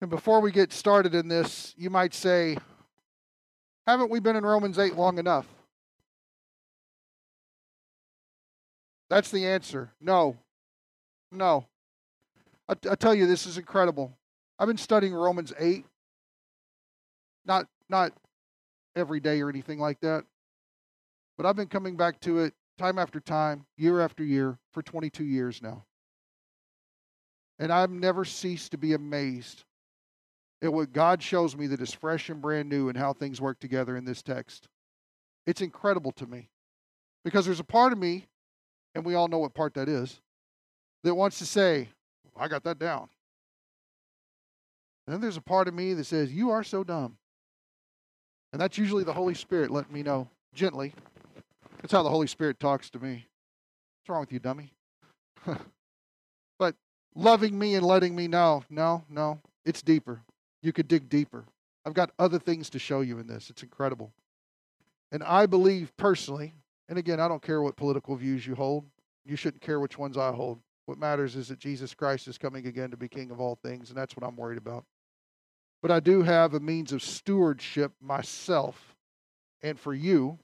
And before we get started in this, you might say, haven't we been in Romans 8 long enough? That's the answer. No. No. I, I tell you, this is incredible. I've been studying Romans 8, not, not every day or anything like that, but I've been coming back to it time after time, year after year, for 22 years now. And I've never ceased to be amazed at what God shows me that is fresh and brand new and how things work together in this text. It's incredible to me because there's a part of me, and we all know what part that is, that wants to say, I got that down. And then there's a part of me that says, You are so dumb. And that's usually the Holy Spirit letting me know gently. That's how the Holy Spirit talks to me. What's wrong with you, dummy? but loving me and letting me know, no, no, it's deeper. You could dig deeper. I've got other things to show you in this. It's incredible. And I believe personally, and again, I don't care what political views you hold. You shouldn't care which ones I hold. What matters is that Jesus Christ is coming again to be King of all things, and that's what I'm worried about. But I do have a means of stewardship myself and for you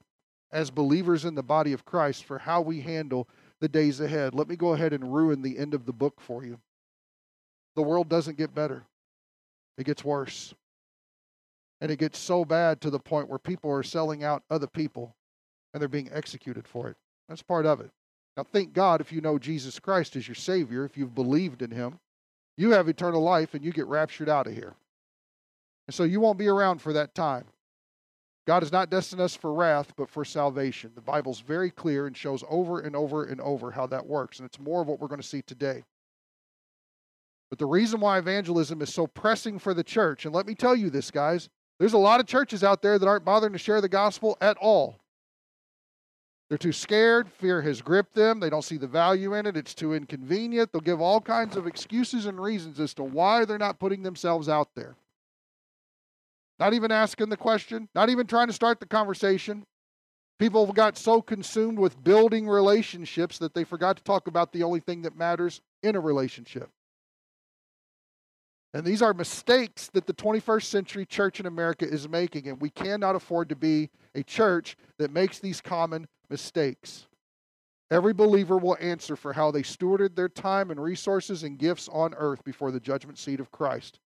as believers in the body of Christ for how we handle the days ahead. Let me go ahead and ruin the end of the book for you. The world doesn't get better, it gets worse. And it gets so bad to the point where people are selling out other people and they're being executed for it. That's part of it. Now, thank God if you know Jesus Christ as your Savior, if you've believed in Him, you have eternal life and you get raptured out of here. And so you won't be around for that time. God has not destined us for wrath, but for salvation. The Bible's very clear and shows over and over and over how that works. And it's more of what we're going to see today. But the reason why evangelism is so pressing for the church, and let me tell you this, guys, there's a lot of churches out there that aren't bothering to share the gospel at all. They're too scared. Fear has gripped them. They don't see the value in it. It's too inconvenient. They'll give all kinds of excuses and reasons as to why they're not putting themselves out there. Not even asking the question, not even trying to start the conversation. People have got so consumed with building relationships that they forgot to talk about the only thing that matters in a relationship. And these are mistakes that the 21st century church in America is making, and we cannot afford to be a church that makes these common mistakes. Every believer will answer for how they stewarded their time and resources and gifts on earth before the judgment seat of Christ.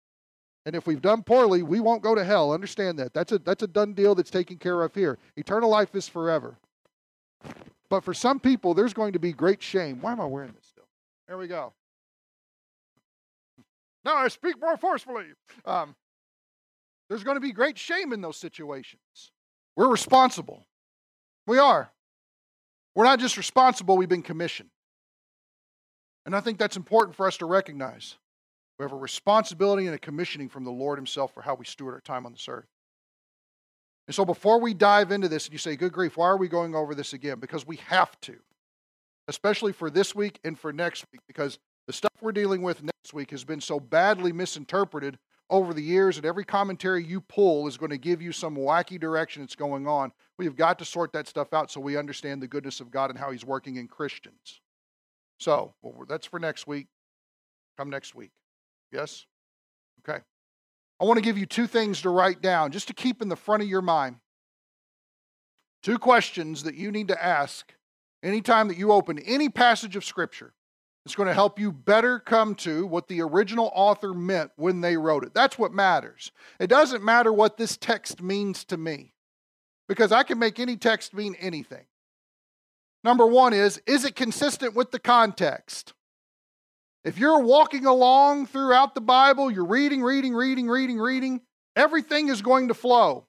And if we've done poorly, we won't go to hell. Understand that. That's a, that's a done deal that's taken care of here. Eternal life is forever. But for some people, there's going to be great shame. Why am I wearing this still? There we go. Now I speak more forcefully. Um, there's going to be great shame in those situations. We're responsible. We are. We're not just responsible, we've been commissioned. And I think that's important for us to recognize. We have a responsibility and a commissioning from the Lord Himself for how we steward our time on this earth. And so before we dive into this and you say, good grief, why are we going over this again? Because we have to, especially for this week and for next week, because the stuff we're dealing with week has been so badly misinterpreted over the years that every commentary you pull is going to give you some wacky direction that's going on. We've got to sort that stuff out so we understand the goodness of God and how He's working in Christians. So, well, that's for next week. Come next week. Yes? Okay. I want to give you two things to write down just to keep in the front of your mind. Two questions that you need to ask anytime that you open any passage of Scripture. It's going to help you better come to what the original author meant when they wrote it. That's what matters. It doesn't matter what this text means to me because I can make any text mean anything. Number one is, is it consistent with the context? If you're walking along throughout the Bible, you're reading, reading, reading, reading, reading, everything is going to flow.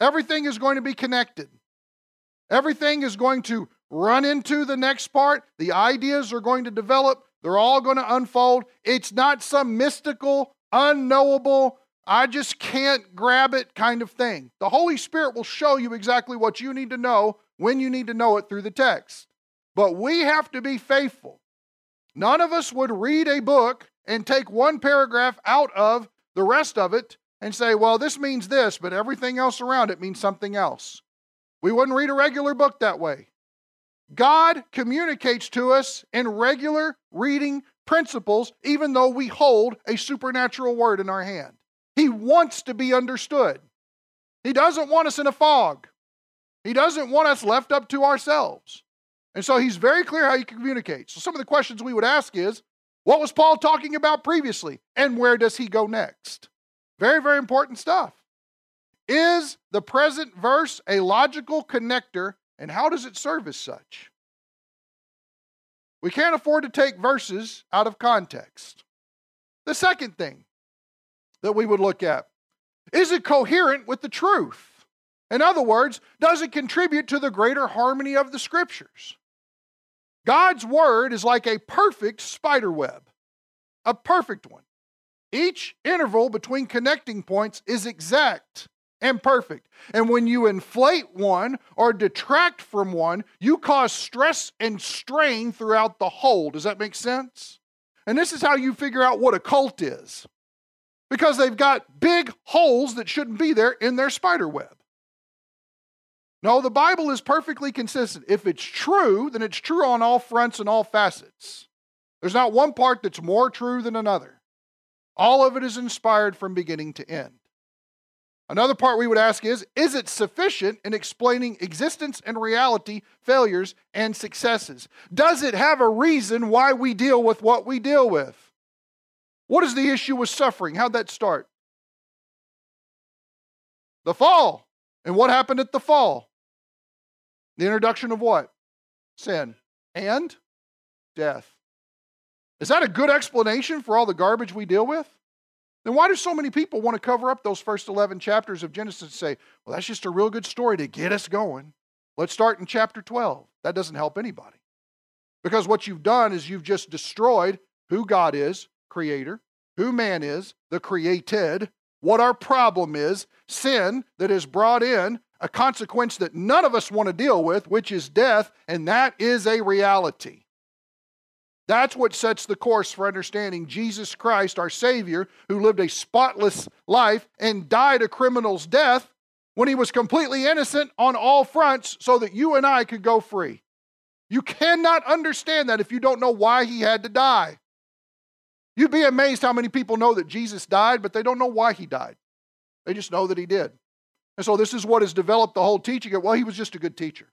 Everything is going to be connected. Everything is going to run into the next part. The ideas are going to develop. They're all going to unfold. It's not some mystical, unknowable, I just can't grab it kind of thing. The Holy Spirit will show you exactly what you need to know when you need to know it through the text. But we have to be faithful. None of us would read a book and take one paragraph out of the rest of it and say, well, this means this, but everything else around it means something else. We wouldn't read a regular book that way. God communicates to us in regular reading principles, even though we hold a supernatural word in our hand. He wants to be understood. He doesn't want us in a fog. He doesn't want us left up to ourselves. And so he's very clear how he communicates. So some of the questions we would ask is what was Paul talking about previously? And where does he go next? Very, very important stuff. Is the present verse a logical connector, and how does it serve as such? We can't afford to take verses out of context. The second thing that we would look at is it coherent with the truth? In other words, does it contribute to the greater harmony of the scriptures? God's word is like a perfect spider web, a perfect one. Each interval between connecting points is exact and perfect. And when you inflate one or detract from one, you cause stress and strain throughout the whole. Does that make sense? And this is how you figure out what a cult is. Because they've got big holes that shouldn't be there in their spider web. No, the Bible is perfectly consistent. If it's true, then it's true on all fronts and all facets. There's not one part that's more true than another. All of it is inspired from beginning to end. Another part we would ask is Is it sufficient in explaining existence and reality, failures and successes? Does it have a reason why we deal with what we deal with? What is the issue with suffering? How'd that start? The fall. And what happened at the fall? The introduction of what? Sin and death. Is that a good explanation for all the garbage we deal with? Then why do so many people want to cover up those first 11 chapters of Genesis and say, well, that's just a real good story to get us going? Let's start in chapter 12. That doesn't help anybody. Because what you've done is you've just destroyed who God is, creator, who man is, the created, what our problem is, sin that is brought in, a consequence that none of us want to deal with, which is death, and that is a reality. That's what sets the course for understanding Jesus Christ, our Savior, who lived a spotless life and died a criminal's death when he was completely innocent on all fronts so that you and I could go free. You cannot understand that if you don't know why he had to die. You'd be amazed how many people know that Jesus died, but they don't know why he died. They just know that he did. And so this is what has developed the whole teaching. Of, well, he was just a good teacher.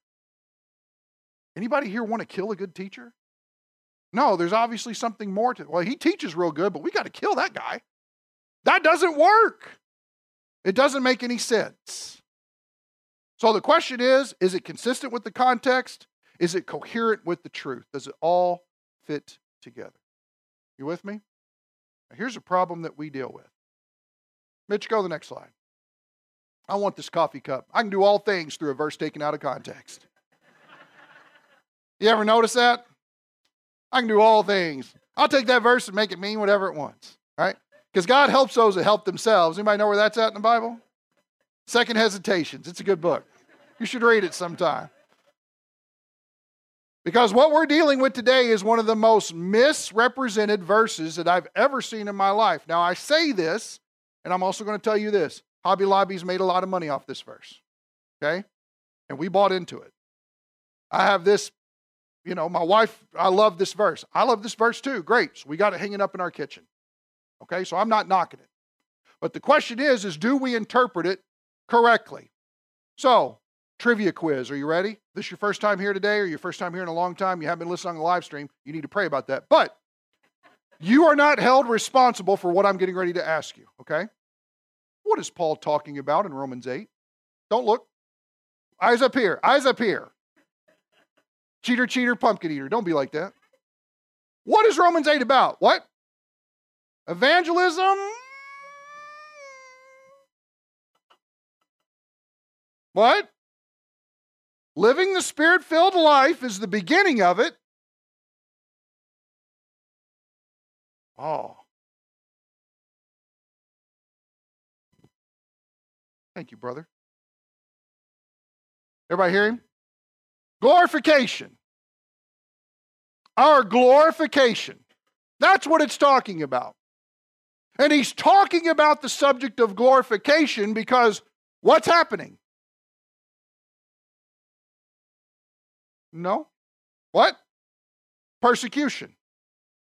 Anybody here want to kill a good teacher? No, there's obviously something more to. Well, he teaches real good, but we got to kill that guy. That doesn't work. It doesn't make any sense. So the question is is it consistent with the context? Is it coherent with the truth? Does it all fit together? You with me? Now, here's a problem that we deal with. Mitch, go to the next slide. I want this coffee cup. I can do all things through a verse taken out of context. You ever notice that? I can do all things. I'll take that verse and make it mean whatever it wants, right? Because God helps those that help themselves. Anybody know where that's at in the Bible? Second Hesitations. It's a good book. You should read it sometime. Because what we're dealing with today is one of the most misrepresented verses that I've ever seen in my life. Now, I say this, and I'm also going to tell you this Hobby Lobby's made a lot of money off this verse, okay? And we bought into it. I have this, you know, my wife, I love this verse. I love this verse too. Great. So we got it hanging up in our kitchen. Okay, so I'm not knocking it. But the question is, is do we interpret it correctly? So Trivia quiz. Are you ready? This your first time here today, or your first time here in a long time? You haven't been listening on the live stream. You need to pray about that. But you are not held responsible for what I'm getting ready to ask you, okay? What is Paul talking about in Romans 8? Don't look. Eyes up here. Eyes up here. Cheater, cheater, pumpkin eater. Don't be like that. What is Romans 8 about? What? Evangelism? What? Living the spirit filled life is the beginning of it. Oh. Thank you, brother. Everybody hear him? Glorification. Our glorification. That's what it's talking about. And he's talking about the subject of glorification because what's happening? No. What? Persecution.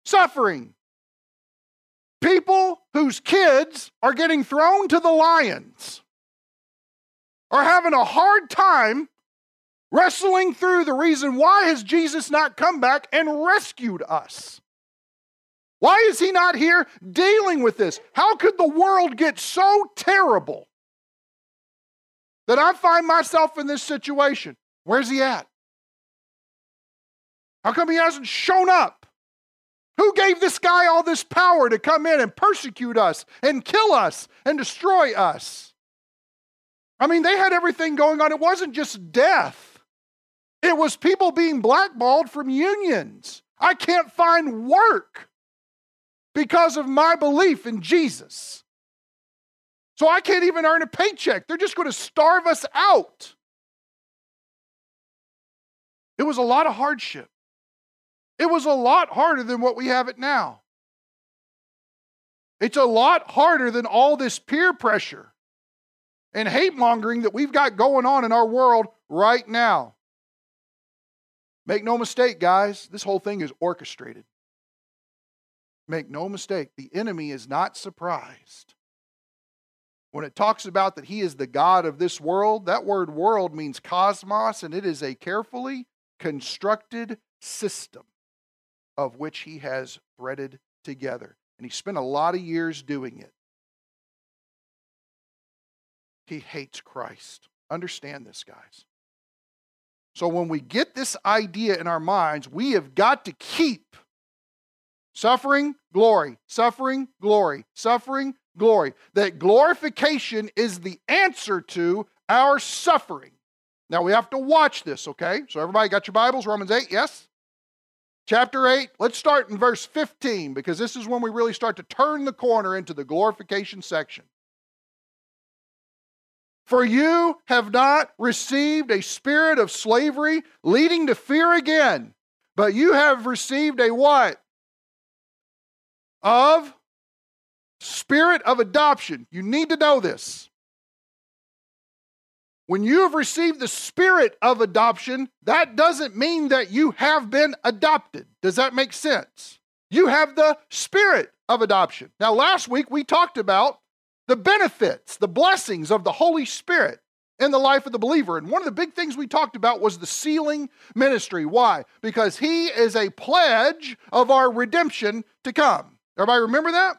suffering. People whose kids are getting thrown to the lions are having a hard time wrestling through the reason why has Jesus not come back and rescued us? Why is he not here dealing with this? How could the world get so terrible that I find myself in this situation? Where's he at? How come he hasn't shown up? Who gave this guy all this power to come in and persecute us and kill us and destroy us? I mean, they had everything going on. It wasn't just death, it was people being blackballed from unions. I can't find work because of my belief in Jesus. So I can't even earn a paycheck. They're just going to starve us out. It was a lot of hardship. It was a lot harder than what we have it now. It's a lot harder than all this peer pressure and hate mongering that we've got going on in our world right now. Make no mistake, guys, this whole thing is orchestrated. Make no mistake, the enemy is not surprised. When it talks about that he is the God of this world, that word world means cosmos, and it is a carefully constructed system of which he has threaded together. And he spent a lot of years doing it. He hates Christ. Understand this, guys. So when we get this idea in our minds, we have got to keep Suffering, glory, suffering, glory, suffering, glory. That glorification is the answer to our suffering. Now we have to watch this, okay? So everybody got your Bibles? Romans 8, yes? Chapter 8, let's start in verse 15 because this is when we really start to turn the corner into the glorification section. For you have not received a spirit of slavery leading to fear again, but you have received a what? of spirit of adoption. You need to know this. When you have received the spirit of adoption, that doesn't mean that you have been adopted. Does that make sense? You have the spirit of adoption. Now, last week we talked about the benefits, the blessings of the Holy Spirit in the life of the believer. And one of the big things we talked about was the sealing ministry. Why? Because he is a pledge of our redemption to come. Everybody remember that?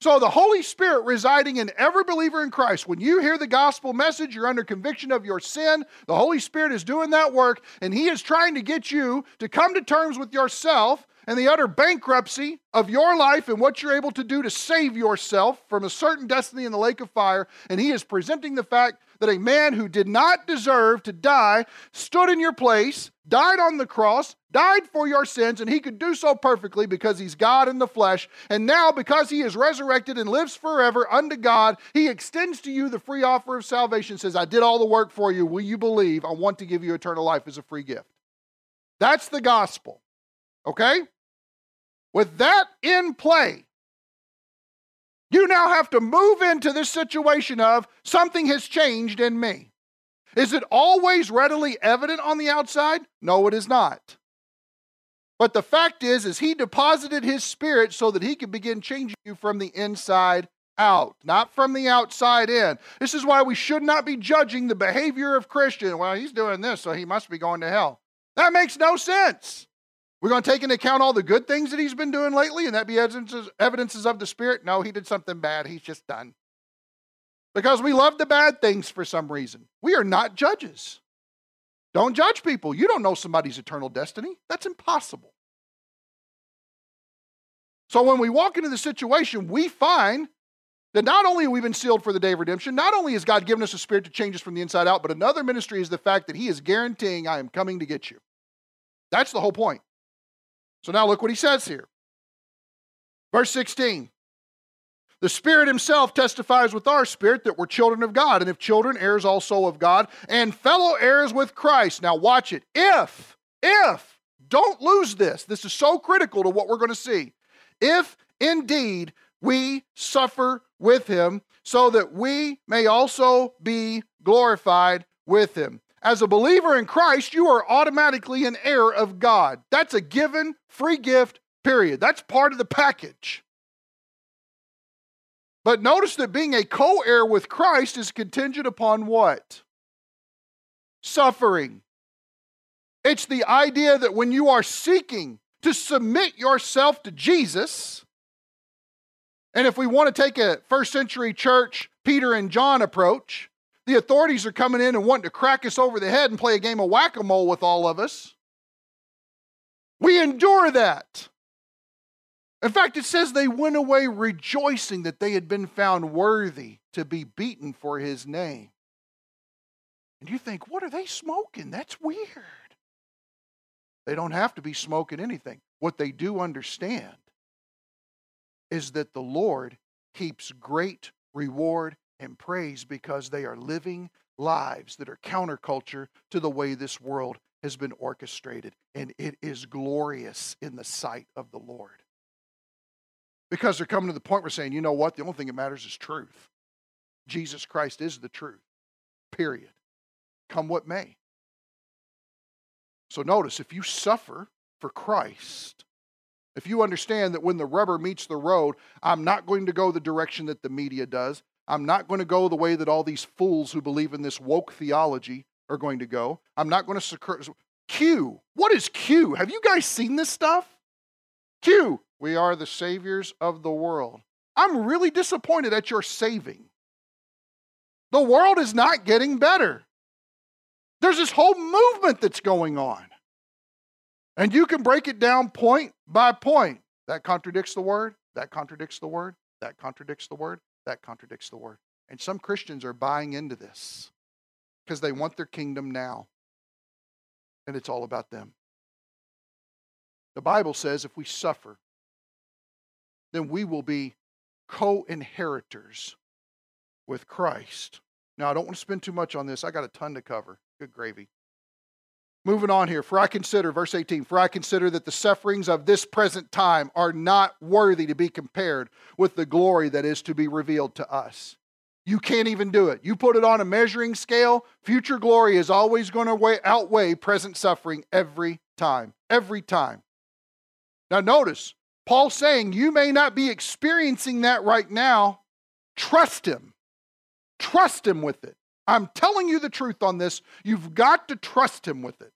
So, the Holy Spirit residing in every believer in Christ, when you hear the gospel message, you're under conviction of your sin. The Holy Spirit is doing that work, and He is trying to get you to come to terms with yourself and the utter bankruptcy of your life and what you're able to do to save yourself from a certain destiny in the lake of fire. And He is presenting the fact that a man who did not deserve to die stood in your place, died on the cross, died for your sins, and he could do so perfectly because he's God in the flesh. And now, because he is resurrected and lives forever unto God, he extends to you the free offer of salvation, says, I did all the work for you. Will you believe? I want to give you eternal life as a free gift. That's the gospel. Okay? With that in play, you now have to move into this situation of something has changed in me. Is it always readily evident on the outside? No, it is not. But the fact is is he deposited his spirit so that he could begin changing you from the inside out, not from the outside in. This is why we should not be judging the behavior of Christian. Well, he's doing this, so he must be going to hell. That makes no sense. We're going to take into account all the good things that he's been doing lately and that be evidences, evidences of the Spirit? No, he did something bad. He's just done. Because we love the bad things for some reason. We are not judges. Don't judge people. You don't know somebody's eternal destiny. That's impossible. So when we walk into the situation, we find that not only have we been sealed for the day of redemption, not only has God given us a spirit to change us from the inside out, but another ministry is the fact that He is guaranteeing, I am coming to get you. That's the whole point. So now look what he says here. Verse 16 The Spirit Himself testifies with our spirit that we're children of God, and if children, heirs also of God, and fellow heirs with Christ. Now watch it. If, if, don't lose this. This is so critical to what we're going to see. If indeed we suffer with Him, so that we may also be glorified with Him. As a believer in Christ, you are automatically an heir of God. That's a given, free gift, Period. That's part of the package. But notice that being a co heir with Christ is contingent upon what? Suffering. It's the idea that when you are seeking to submit yourself to Jesus, and if we want to take a first century church, Peter and John approach, the authorities are coming in and wanting to crack us over the head and play a game of whack a mole with all of us. We endure that. In fact, it says they went away rejoicing that they had been found worthy to be beaten for his name. And you think, what are they smoking? That's weird. They don't have to be smoking anything. What they do understand is that the Lord keeps great reward and praise because they are living lives that are counterculture to the way this world has been orchestrated. And it is glorious in the sight of the Lord. Because they're coming to the point where saying, you know what? The only thing that matters is truth. Jesus Christ is the truth, period. Come what may. So notice if you suffer for Christ, if you understand that when the rubber meets the road, I'm not going to go the direction that the media does. I'm not going to go the way that all these fools who believe in this woke theology are going to go. I'm not going to secure. Q. What is Q? Have you guys seen this stuff? Q. We are the saviors of the world. I'm really disappointed at your saving. The world is not getting better. There's this whole movement that's going on. And you can break it down point by point. That contradicts the word. That contradicts the word. That contradicts the word. That contradicts the word. And some Christians are buying into this because they want their kingdom now. And it's all about them. The Bible says if we suffer, then we will be co inheritors with Christ. Now, I don't want to spend too much on this. I got a ton to cover. Good gravy. Moving on here, for I consider, verse 18, for I consider that the sufferings of this present time are not worthy to be compared with the glory that is to be revealed to us. You can't even do it. You put it on a measuring scale, future glory is always going to outweigh present suffering every time. Every time. Now, notice, Paul saying you may not be experiencing that right now. Trust Him. Trust Him with it. I'm telling you the truth on this. You've got to trust Him with it.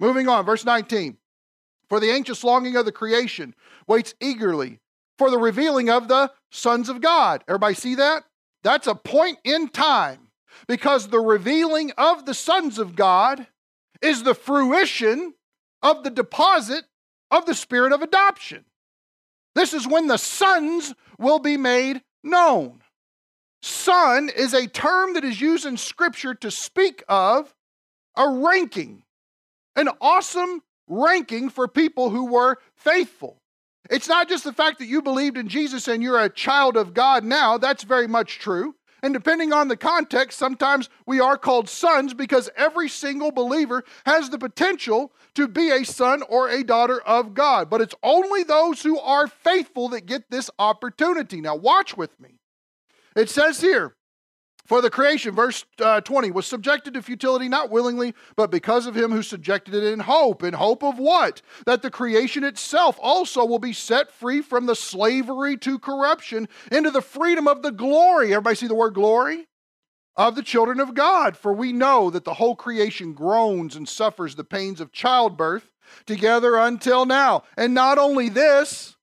Moving on, verse 19. For the anxious longing of the creation waits eagerly for the revealing of the sons of God. Everybody see that? That's a point in time because the revealing of the sons of God is the fruition of the deposit of the spirit of adoption. This is when the sons will be made known. Son is a term that is used in Scripture to speak of a ranking an awesome ranking for people who were faithful. It's not just the fact that you believed in Jesus and you're a child of God now, that's very much true. And depending on the context, sometimes we are called sons because every single believer has the potential to be a son or a daughter of God. But it's only those who are faithful that get this opportunity. Now, watch with me. It says here, for the creation, verse uh, 20, was subjected to futility not willingly, but because of him who subjected it in hope. In hope of what? That the creation itself also will be set free from the slavery to corruption into the freedom of the glory. Everybody see the word glory? Of the children of God. For we know that the whole creation groans and suffers the pains of childbirth together until now. And not only this,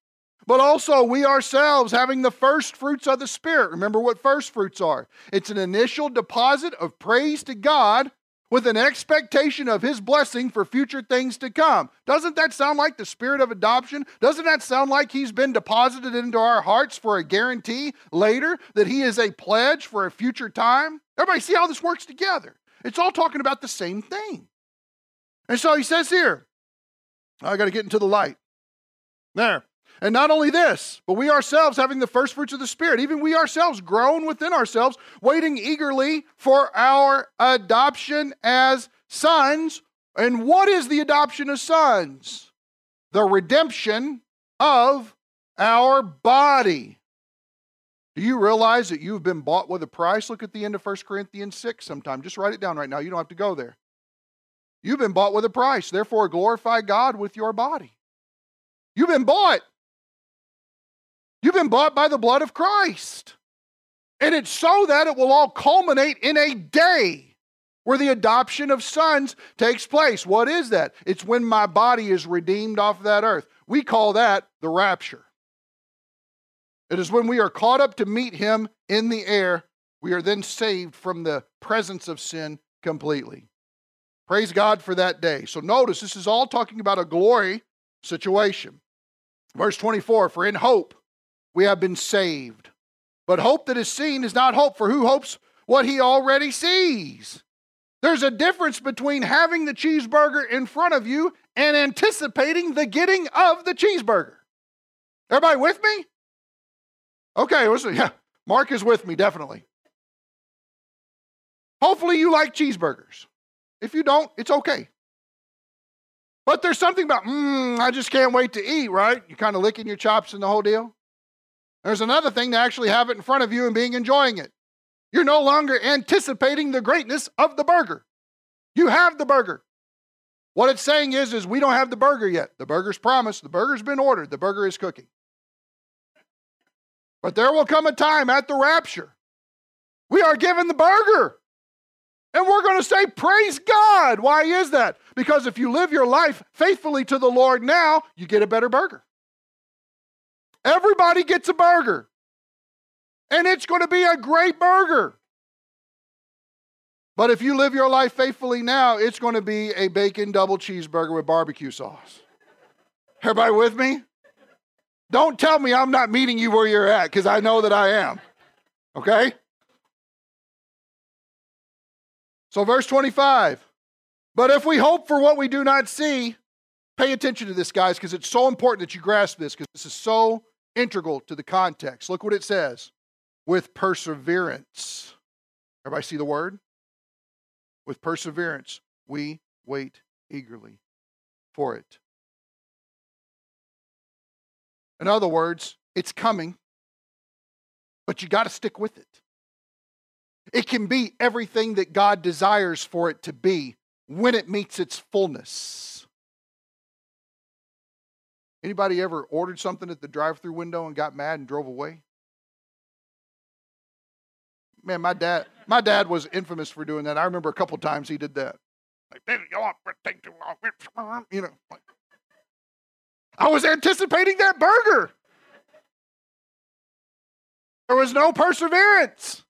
but also we ourselves having the first fruits of the Spirit. Remember what first fruits are it's an initial deposit of praise to God with an expectation of His blessing for future things to come. Doesn't that sound like the spirit of adoption? Doesn't that sound like He's been deposited into our hearts for a guarantee later that He is a pledge for a future time? Everybody see how this works together. It's all talking about the same thing. And so He says here, I got to get into the light. There. And not only this, but we ourselves having the first fruits of the Spirit, even we ourselves groan within ourselves, waiting eagerly for our adoption as sons. And what is the adoption of sons? The redemption of our body. Do you realize that you've been bought with a price? Look at the end of 1 Corinthians 6 sometime. Just write it down right now. You don't have to go there. You've been bought with a price. Therefore, glorify God with your body. You've been bought. You've been bought by the blood of Christ. And it's so that it will all culminate in a day where the adoption of sons takes place. What is that? It's when my body is redeemed off that earth. We call that the rapture. It is when we are caught up to meet him in the air, we are then saved from the presence of sin completely. Praise God for that day. So notice this is all talking about a glory situation. Verse 24 For in hope we have been saved. But hope that is seen is not hope, for who hopes what he already sees? There's a difference between having the cheeseburger in front of you and anticipating the getting of the cheeseburger. Everybody with me? Okay, listen, yeah, Mark is with me, definitely. Hopefully, you like cheeseburgers. If you don't, it's okay. But there's something about, mmm, I just can't wait to eat, right? You're kind of licking your chops and the whole deal. There's another thing to actually have it in front of you and being enjoying it. You're no longer anticipating the greatness of the burger. You have the burger. What it's saying is, is we don't have the burger yet. The burger's promised. The burger's been ordered. The burger is cooking. But there will come a time at the rapture. We are given the burger. And we're going to say, Praise God. Why is that? Because if you live your life faithfully to the Lord now, you get a better burger. Everybody gets a burger. And it's going to be a great burger. But if you live your life faithfully now, it's going to be a bacon double cheeseburger with barbecue sauce. Everybody with me? Don't tell me I'm not meeting you where you're at because I know that I am. Okay? So, verse 25. But if we hope for what we do not see, pay attention to this, guys, because it's so important that you grasp this because this is so integral to the context. Look what it says with perseverance. Everybody see the word? With perseverance, we wait eagerly for it. In other words, it's coming, but you got to stick with it. It can be everything that God desires for it to be when it meets its fullness. Anybody ever ordered something at the drive-through window and got mad and drove away? Man, my dad, my dad was infamous for doing that. I remember a couple times he did that. Like, you know, I was anticipating that burger. There was no perseverance.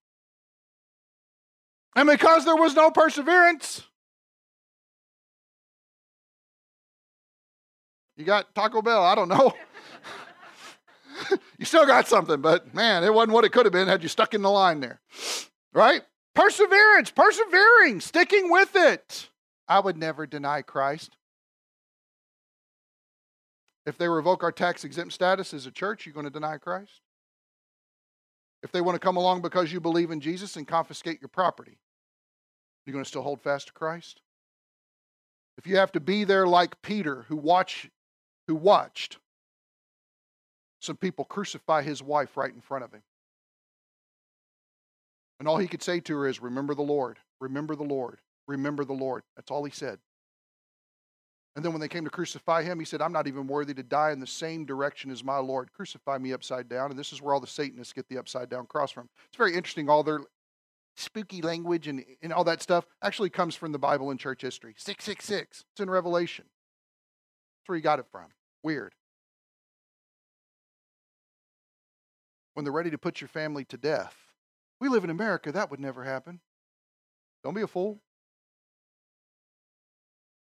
And because there was no perseverance, you got Taco Bell. I don't know. you still got something, but man, it wasn't what it could have been had you stuck in the line there. Right? Perseverance, persevering, sticking with it. I would never deny Christ. If they revoke our tax exempt status as a church, you're going to deny Christ? If they want to come along because you believe in Jesus and confiscate your property, you're going to still hold fast to Christ? If you have to be there like Peter, who watch, who watched some people crucify his wife right in front of him. And all he could say to her is, Remember the Lord, remember the Lord, remember the Lord. That's all he said. And then when they came to crucify him, he said, I'm not even worthy to die in the same direction as my Lord. Crucify me upside down. And this is where all the Satanists get the upside down cross from. It's very interesting, all their spooky language and, and all that stuff actually comes from the Bible and church history. 666. It's in Revelation. Where he got it from. Weird. When they're ready to put your family to death. We live in America, that would never happen. Don't be a fool.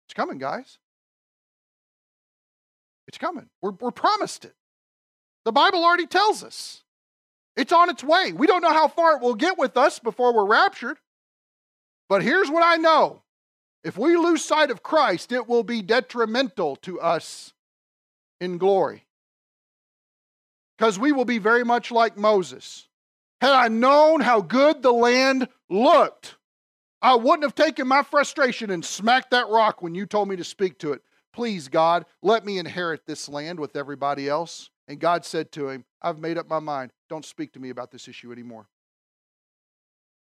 It's coming, guys. It's coming. We're, we're promised it. The Bible already tells us. It's on its way. We don't know how far it will get with us before we're raptured. But here's what I know if we lose sight of Christ, it will be detrimental to us in glory. Because we will be very much like Moses. Had I known how good the land looked, I wouldn't have taken my frustration and smacked that rock when you told me to speak to it. Please, God, let me inherit this land with everybody else. And God said to him, I've made up my mind. Don't speak to me about this issue anymore.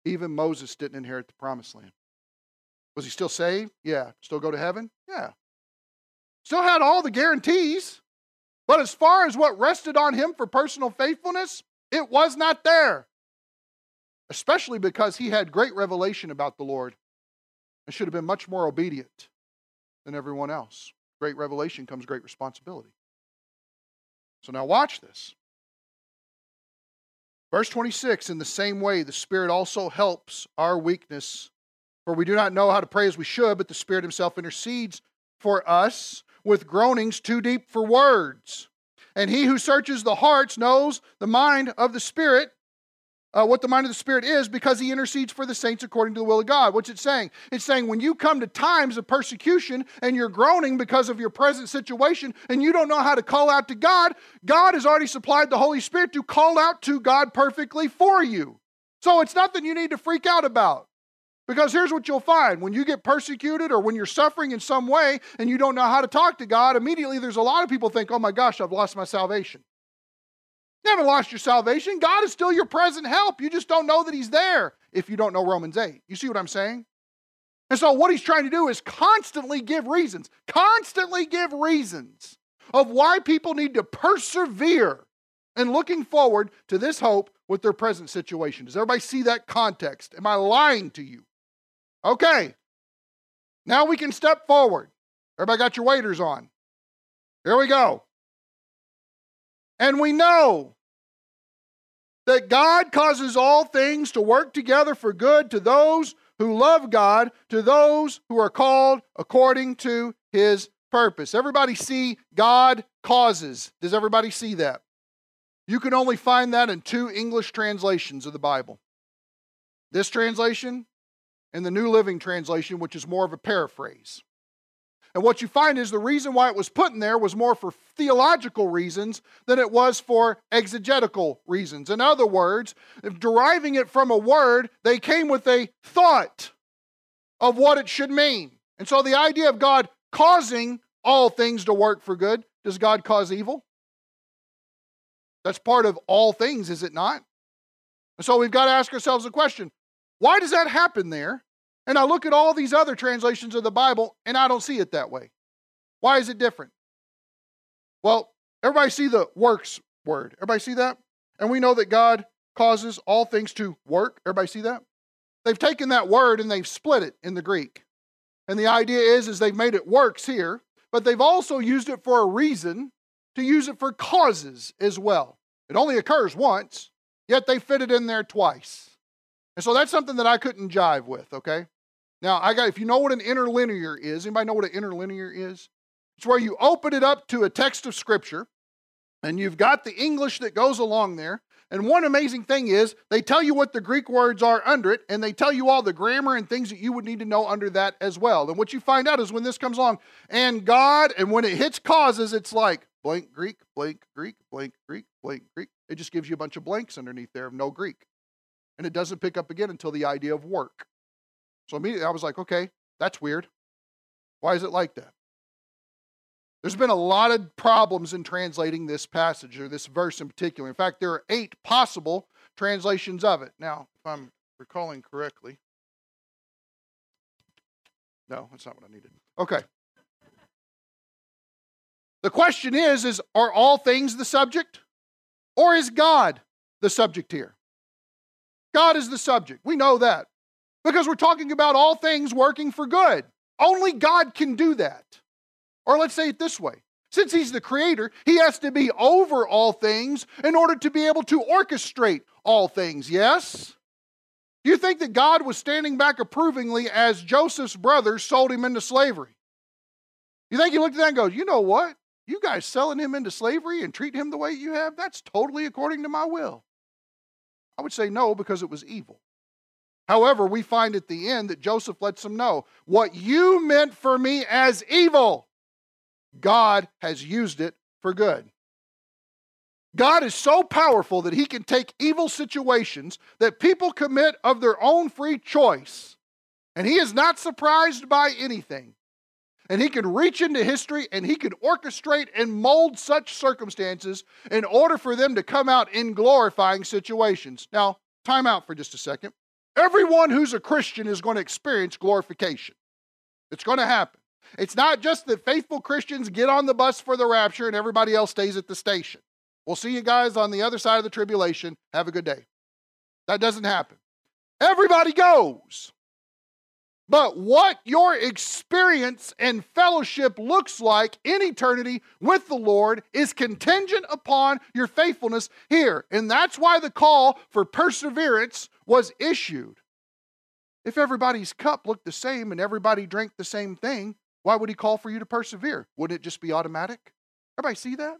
Even Moses didn't inherit the promised land. Was he still saved? Yeah. Still go to heaven? Yeah. Still had all the guarantees. But as far as what rested on him for personal faithfulness, it was not there. Especially because he had great revelation about the Lord and should have been much more obedient than everyone else. Great revelation comes great responsibility. So now watch this. Verse 26 In the same way, the Spirit also helps our weakness. For we do not know how to pray as we should, but the Spirit Himself intercedes for us with groanings too deep for words. And He who searches the hearts knows the mind of the Spirit uh, what the mind of the Spirit is because he intercedes for the saints according to the will of God. What's it saying? It's saying when you come to times of persecution and you're groaning because of your present situation and you don't know how to call out to God, God has already supplied the Holy Spirit to call out to God perfectly for you. So it's nothing you need to freak out about. Because here's what you'll find when you get persecuted or when you're suffering in some way and you don't know how to talk to God, immediately there's a lot of people think, oh my gosh, I've lost my salvation. You haven't lost your salvation. God is still your present help. You just don't know that He's there if you don't know Romans 8. You see what I'm saying? And so, what He's trying to do is constantly give reasons, constantly give reasons of why people need to persevere and looking forward to this hope with their present situation. Does everybody see that context? Am I lying to you? Okay. Now we can step forward. Everybody got your waders on. Here we go. And we know that God causes all things to work together for good to those who love God, to those who are called according to his purpose. Everybody see God causes. Does everybody see that? You can only find that in two English translations of the Bible. This translation and the New Living Translation, which is more of a paraphrase. And what you find is the reason why it was put in there was more for theological reasons than it was for exegetical reasons. In other words, deriving it from a word, they came with a thought of what it should mean. And so the idea of God causing all things to work for good, does God cause evil? That's part of all things, is it not? And so we've got to ask ourselves a question why does that happen there? And I look at all these other translations of the Bible and I don't see it that way. Why is it different? Well, everybody see the works word. Everybody see that? And we know that God causes all things to work. Everybody see that? They've taken that word and they've split it in the Greek. And the idea is is they've made it works here, but they've also used it for a reason to use it for causes as well. It only occurs once, yet they fit it in there twice. And so that's something that I couldn't jive with, okay? Now, I got if you know what an interlinear is, anybody know what an interlinear is? It's where you open it up to a text of scripture and you've got the English that goes along there. And one amazing thing is they tell you what the Greek words are under it, and they tell you all the grammar and things that you would need to know under that as well. And what you find out is when this comes along, and God, and when it hits causes, it's like blank Greek, blank Greek, blank Greek, blank Greek. It just gives you a bunch of blanks underneath there of no Greek. And it doesn't pick up again until the idea of work. So immediately I was like, okay, that's weird. Why is it like that? There's been a lot of problems in translating this passage or this verse in particular. In fact, there are eight possible translations of it. Now, if I'm recalling correctly, no, that's not what I needed. Okay. The question is is are all things the subject or is God the subject here? God is the subject. We know that because we're talking about all things working for good. Only God can do that. Or let's say it this way since He's the creator, He has to be over all things in order to be able to orchestrate all things, yes? Do you think that God was standing back approvingly as Joseph's brothers sold him into slavery? You think he looked at that and goes, you know what? You guys selling him into slavery and treat him the way you have, that's totally according to my will. I would say no because it was evil. However, we find at the end that Joseph lets them know what you meant for me as evil, God has used it for good. God is so powerful that he can take evil situations that people commit of their own free choice, and he is not surprised by anything. And he can reach into history and he can orchestrate and mold such circumstances in order for them to come out in glorifying situations. Now, time out for just a second. Everyone who's a Christian is going to experience glorification. It's going to happen. It's not just that faithful Christians get on the bus for the rapture and everybody else stays at the station. We'll see you guys on the other side of the tribulation. Have a good day. That doesn't happen. Everybody goes. But what your experience and fellowship looks like in eternity with the Lord is contingent upon your faithfulness here. And that's why the call for perseverance was issued. If everybody's cup looked the same and everybody drank the same thing, why would he call for you to persevere? Wouldn't it just be automatic? Everybody see that?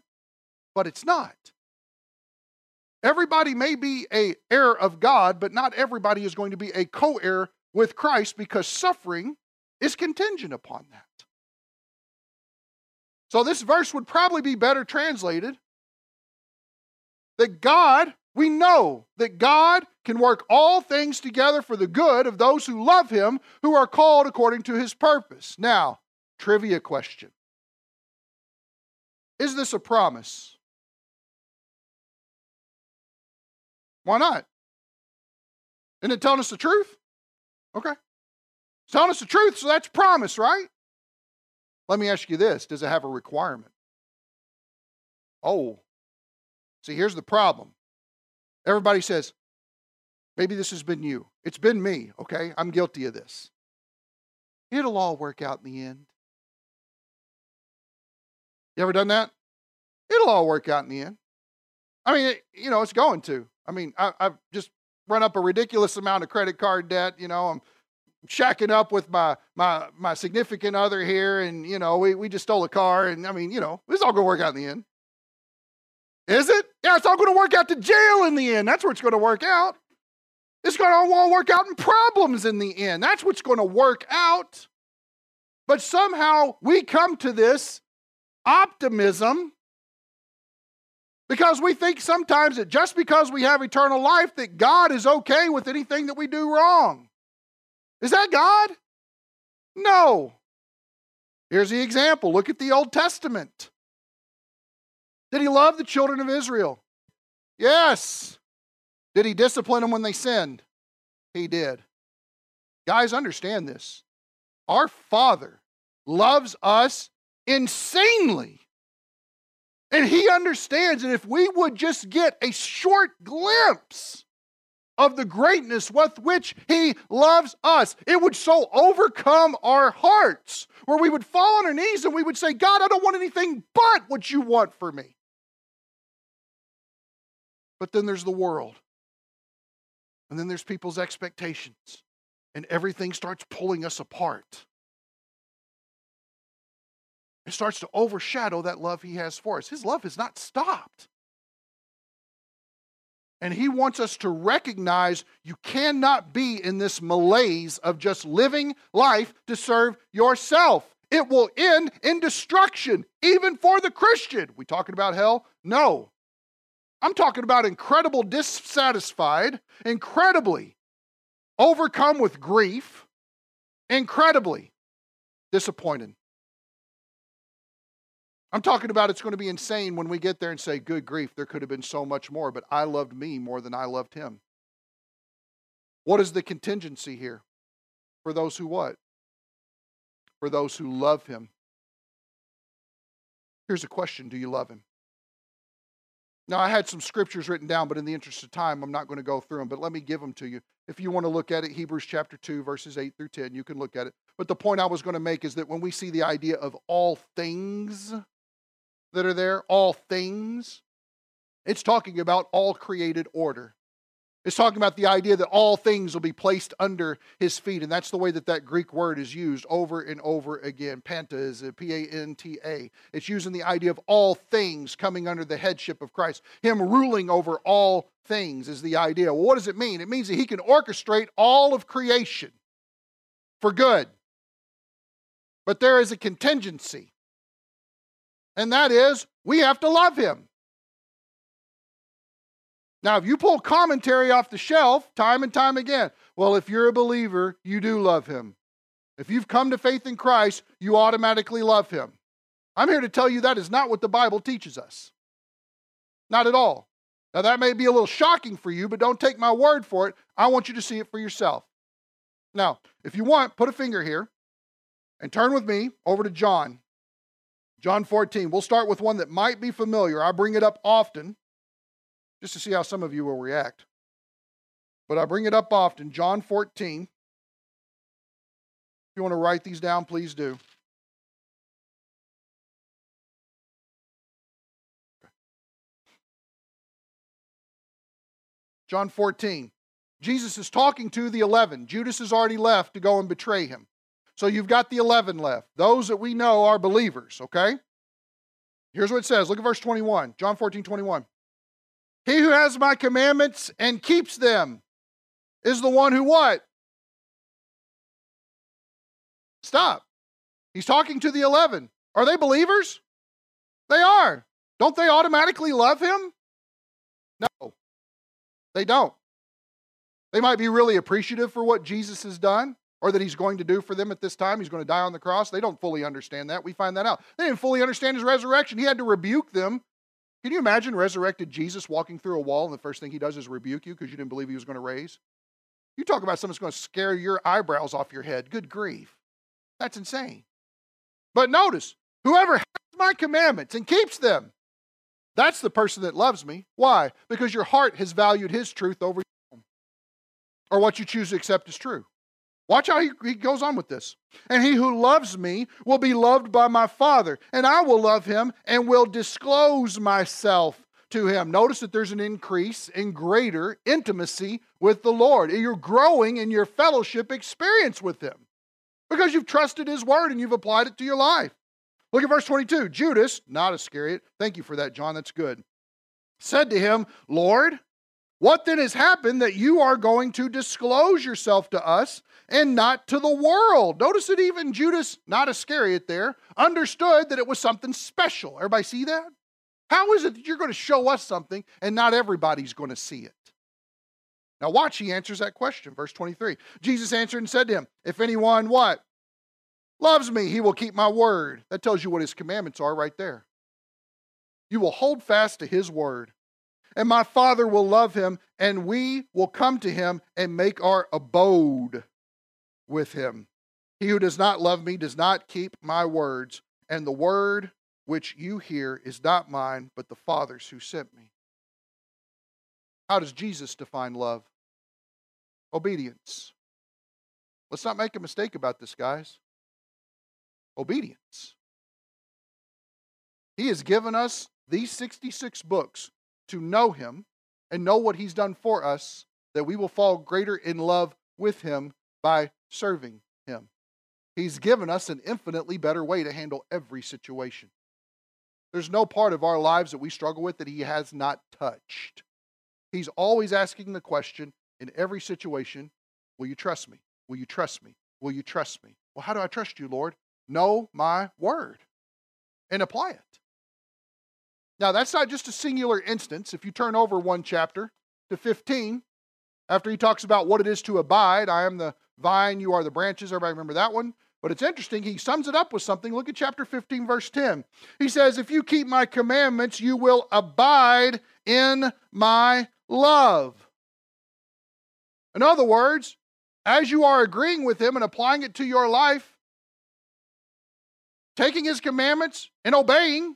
But it's not. Everybody may be a heir of God, but not everybody is going to be a co-heir with Christ because suffering is contingent upon that. So this verse would probably be better translated that God, we know that God can work all things together for the good of those who love him, who are called according to his purpose. Now, trivia question Is this a promise? Why not? Isn't it telling us the truth? Okay. It's telling us the truth, so that's promise, right? Let me ask you this Does it have a requirement? Oh, see, here's the problem. Everybody says, maybe this has been you. It's been me, okay? I'm guilty of this. It'll all work out in the end. You ever done that? It'll all work out in the end. I mean, it, you know, it's going to. I mean, I, have just run up a ridiculous amount of credit card debt. You know, I'm shacking up with my my my significant other here, and you know, we we just stole a car, and I mean, you know, is all to work out in the end. Is it? Yeah, it's all to work out to jail in the end. That's where it's to work out. It's to all work out in problems in the end. That's what's to work out. But somehow we come to this optimism because we think sometimes that just because we have eternal life, that God is okay with anything that we do wrong. Is that God? No. Here's the example look at the Old Testament. Did he love the children of Israel? Yes. Did he discipline them when they sinned? He did. Guys, understand this. Our Father loves us insanely. And he understands that if we would just get a short glimpse of the greatness with which he loves us, it would so overcome our hearts where we would fall on our knees and we would say, God, I don't want anything but what you want for me. But then there's the world. And then there's people's expectations. And everything starts pulling us apart. It starts to overshadow that love he has for us. His love has not stopped. And he wants us to recognize you cannot be in this malaise of just living life to serve yourself. It will end in destruction, even for the Christian. We talking about hell? No. I'm talking about incredible dissatisfied, incredibly overcome with grief, incredibly disappointed. I'm talking about it's going to be insane when we get there and say, Good grief, there could have been so much more, but I loved me more than I loved him. What is the contingency here? For those who what? For those who love him. Here's a question Do you love him? Now, I had some scriptures written down, but in the interest of time, I'm not going to go through them, but let me give them to you. If you want to look at it, Hebrews chapter 2, verses 8 through 10, you can look at it. But the point I was going to make is that when we see the idea of all things, that are there, all things. It's talking about all created order. It's talking about the idea that all things will be placed under his feet. And that's the way that that Greek word is used over and over again. Panta is P A N T A. It's using the idea of all things coming under the headship of Christ. Him ruling over all things is the idea. Well, what does it mean? It means that he can orchestrate all of creation for good. But there is a contingency and that is we have to love him. Now, if you pull commentary off the shelf time and time again, well, if you're a believer, you do love him. If you've come to faith in Christ, you automatically love him. I'm here to tell you that is not what the Bible teaches us. Not at all. Now, that may be a little shocking for you, but don't take my word for it. I want you to see it for yourself. Now, if you want, put a finger here And turn with me over to John. John 14. We'll start with one that might be familiar. I bring it up often just to see how some of you will react. But I bring it up often. John 14. If you want to write these down, please do. John 14. Jesus is talking to the 11. Judas has already left to go and betray him. So you've got the 11 left. Those that we know are believers, okay? Here's what it says. Look at verse 21. John 14, 21. He who has my commandments and keeps them is the one who what? Stop. He's talking to the 11. Are they believers? They are. Don't they automatically love him? No. They don't. They might be really appreciative for what Jesus has done or that he's going to do for them at this time. He's going to die on the cross. They don't fully understand that. We find that out. They didn't fully understand his resurrection. He had to rebuke them. Can you imagine resurrected Jesus walking through a wall and the first thing he does is rebuke you because you didn't believe he was going to raise? You talk about something that's going to scare your eyebrows off your head. Good grief. That's insane. But notice, whoever has my commandments and keeps them, that's the person that loves me. Why? Because your heart has valued his truth over your own, or what you choose to accept as true. Watch how he, he goes on with this. And he who loves me will be loved by my Father, and I will love him and will disclose myself to him. Notice that there's an increase in greater intimacy with the Lord. You're growing in your fellowship experience with him because you've trusted his word and you've applied it to your life. Look at verse 22. Judas, not Iscariot, thank you for that, John, that's good, said to him, Lord, what then has happened that you are going to disclose yourself to us and not to the world? Notice that even Judas, not Iscariot there, understood that it was something special. Everybody see that? How is it that you're going to show us something and not everybody's going to see it? Now watch, he answers that question. Verse 23. Jesus answered and said to him, If anyone what? loves me, he will keep my word. That tells you what his commandments are right there. You will hold fast to his word. And my Father will love him, and we will come to him and make our abode with him. He who does not love me does not keep my words, and the word which you hear is not mine, but the Father's who sent me. How does Jesus define love? Obedience. Let's not make a mistake about this, guys obedience. He has given us these 66 books to know Him and know what He's done for us, that we will fall greater in love with Him by serving Him. He's given us an infinitely better way to handle every situation. There's no part of our lives that we struggle with that He has not touched. He's always asking the question in every situation Will you trust me? Will you trust me? Will you trust me? Well, how do I trust you, Lord? know my word and apply it. Now, that's not just a singular instance. If you turn over one chapter to 15, after he talks about what it is to abide, I am the vine, you are the branches. Everybody remember that one? But it's interesting, he sums it up with something. Look at chapter 15, verse 10. He says, If you keep my commandments, you will abide in my love. In other words, as you are agreeing with him and applying it to your life, taking his commandments and obeying,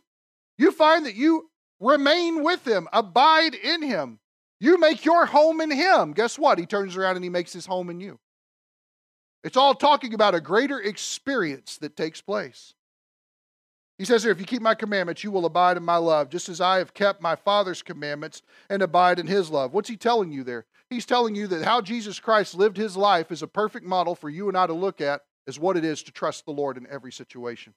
you find that you remain with him, abide in him. You make your home in him. Guess what? He turns around and he makes his home in you. It's all talking about a greater experience that takes place. He says here, if you keep my commandments, you will abide in my love, just as I have kept my Father's commandments and abide in his love. What's he telling you there? He's telling you that how Jesus Christ lived his life is a perfect model for you and I to look at as what it is to trust the Lord in every situation.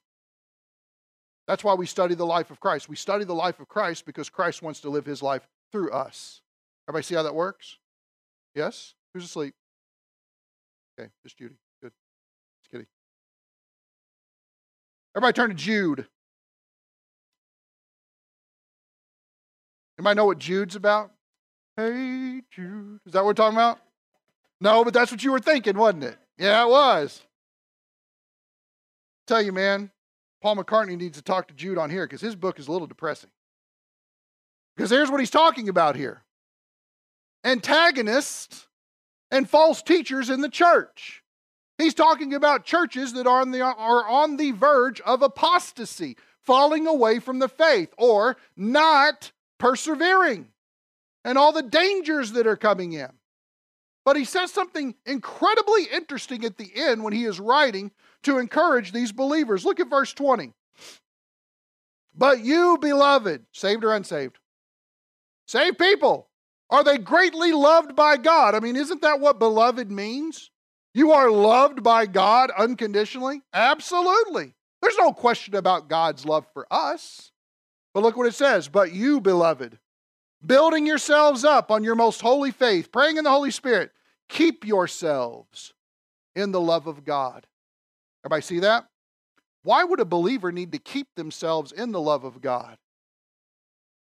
That's why we study the life of Christ. We study the life of Christ because Christ wants to live his life through us. Everybody see how that works? Yes? Who's asleep? Okay, just Judy. Good. Just kidding. Everybody turn to Jude. Anybody know what Jude's about? Hey, Jude. Is that what we're talking about? No, but that's what you were thinking, wasn't it? Yeah, it was. tell you, man, Paul McCartney needs to talk to Jude on here because his book is a little depressing. Because here's what he's talking about here antagonists and false teachers in the church. He's talking about churches that are on the, are on the verge of apostasy, falling away from the faith, or not persevering, and all the dangers that are coming in. But he says something incredibly interesting at the end when he is writing to encourage these believers. Look at verse 20. But you, beloved, saved or unsaved? Saved people. Are they greatly loved by God? I mean, isn't that what beloved means? You are loved by God unconditionally? Absolutely. There's no question about God's love for us. But look what it says. But you, beloved, building yourselves up on your most holy faith, praying in the Holy Spirit, keep yourselves in the love of God. Everybody see that? Why would a believer need to keep themselves in the love of God?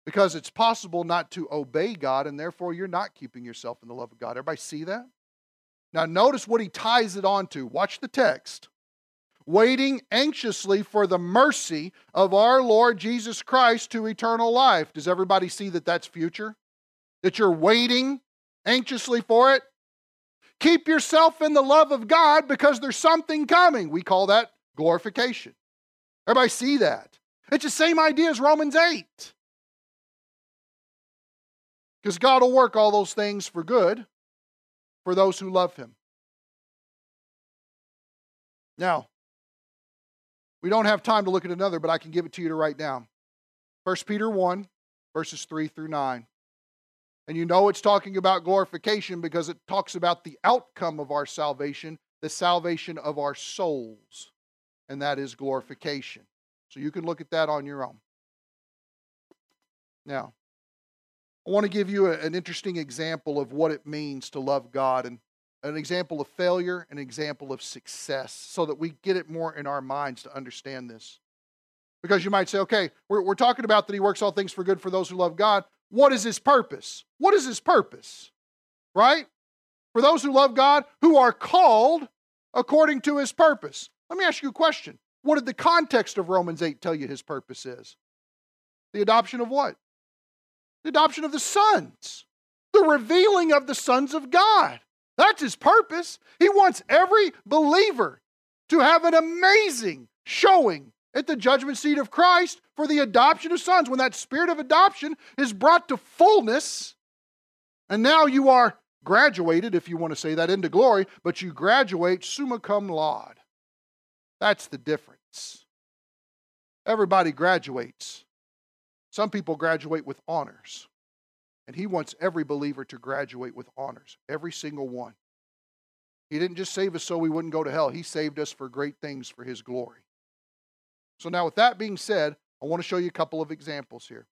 Because it's possible not to obey God, and therefore you're not keeping yourself in the love of God. Everybody see that? Now, notice what he ties it on to. Watch the text. Waiting anxiously for the mercy of our Lord Jesus Christ to eternal life. Does everybody see that that's future? That you're waiting anxiously for it? Keep yourself in the love of God because there's something coming. We call that glorification. Everybody see that? It's the same idea as Romans 8. Because God will work all those things for good for those who love Him. Now, we don't have time to look at another, but I can give it to you to write down. 1 Peter 1, verses 3 through 9. And you know it's talking about glorification because it talks about the outcome of our salvation, the salvation of our souls, and that is glorification. So you can look at that on your own. Now, I want to give you an interesting example of what it means to love God and an example of failure, an example of success, so that we get it more in our minds to understand this. Because you might say, okay, we're, we're talking about that He works all things for good for those who love God. What is his purpose? What is his purpose? Right? For those who love God, who are called according to his purpose. Let me ask you a question. What did the context of Romans 8 tell you his purpose is? The adoption of what? The adoption of the sons, the revealing of the sons of God. That's his purpose. He wants every believer to have an amazing showing at the judgment seat of Christ for the adoption of sons. When that spirit of adoption is brought to fullness, and now you are graduated, if you want to say that, into glory, but you graduate summa cum laude. That's the difference. Everybody graduates. Some people graduate with honors. And he wants every believer to graduate with honors, every single one. He didn't just save us so we wouldn't go to hell, he saved us for great things for his glory. So, now with that being said, I want to show you a couple of examples here.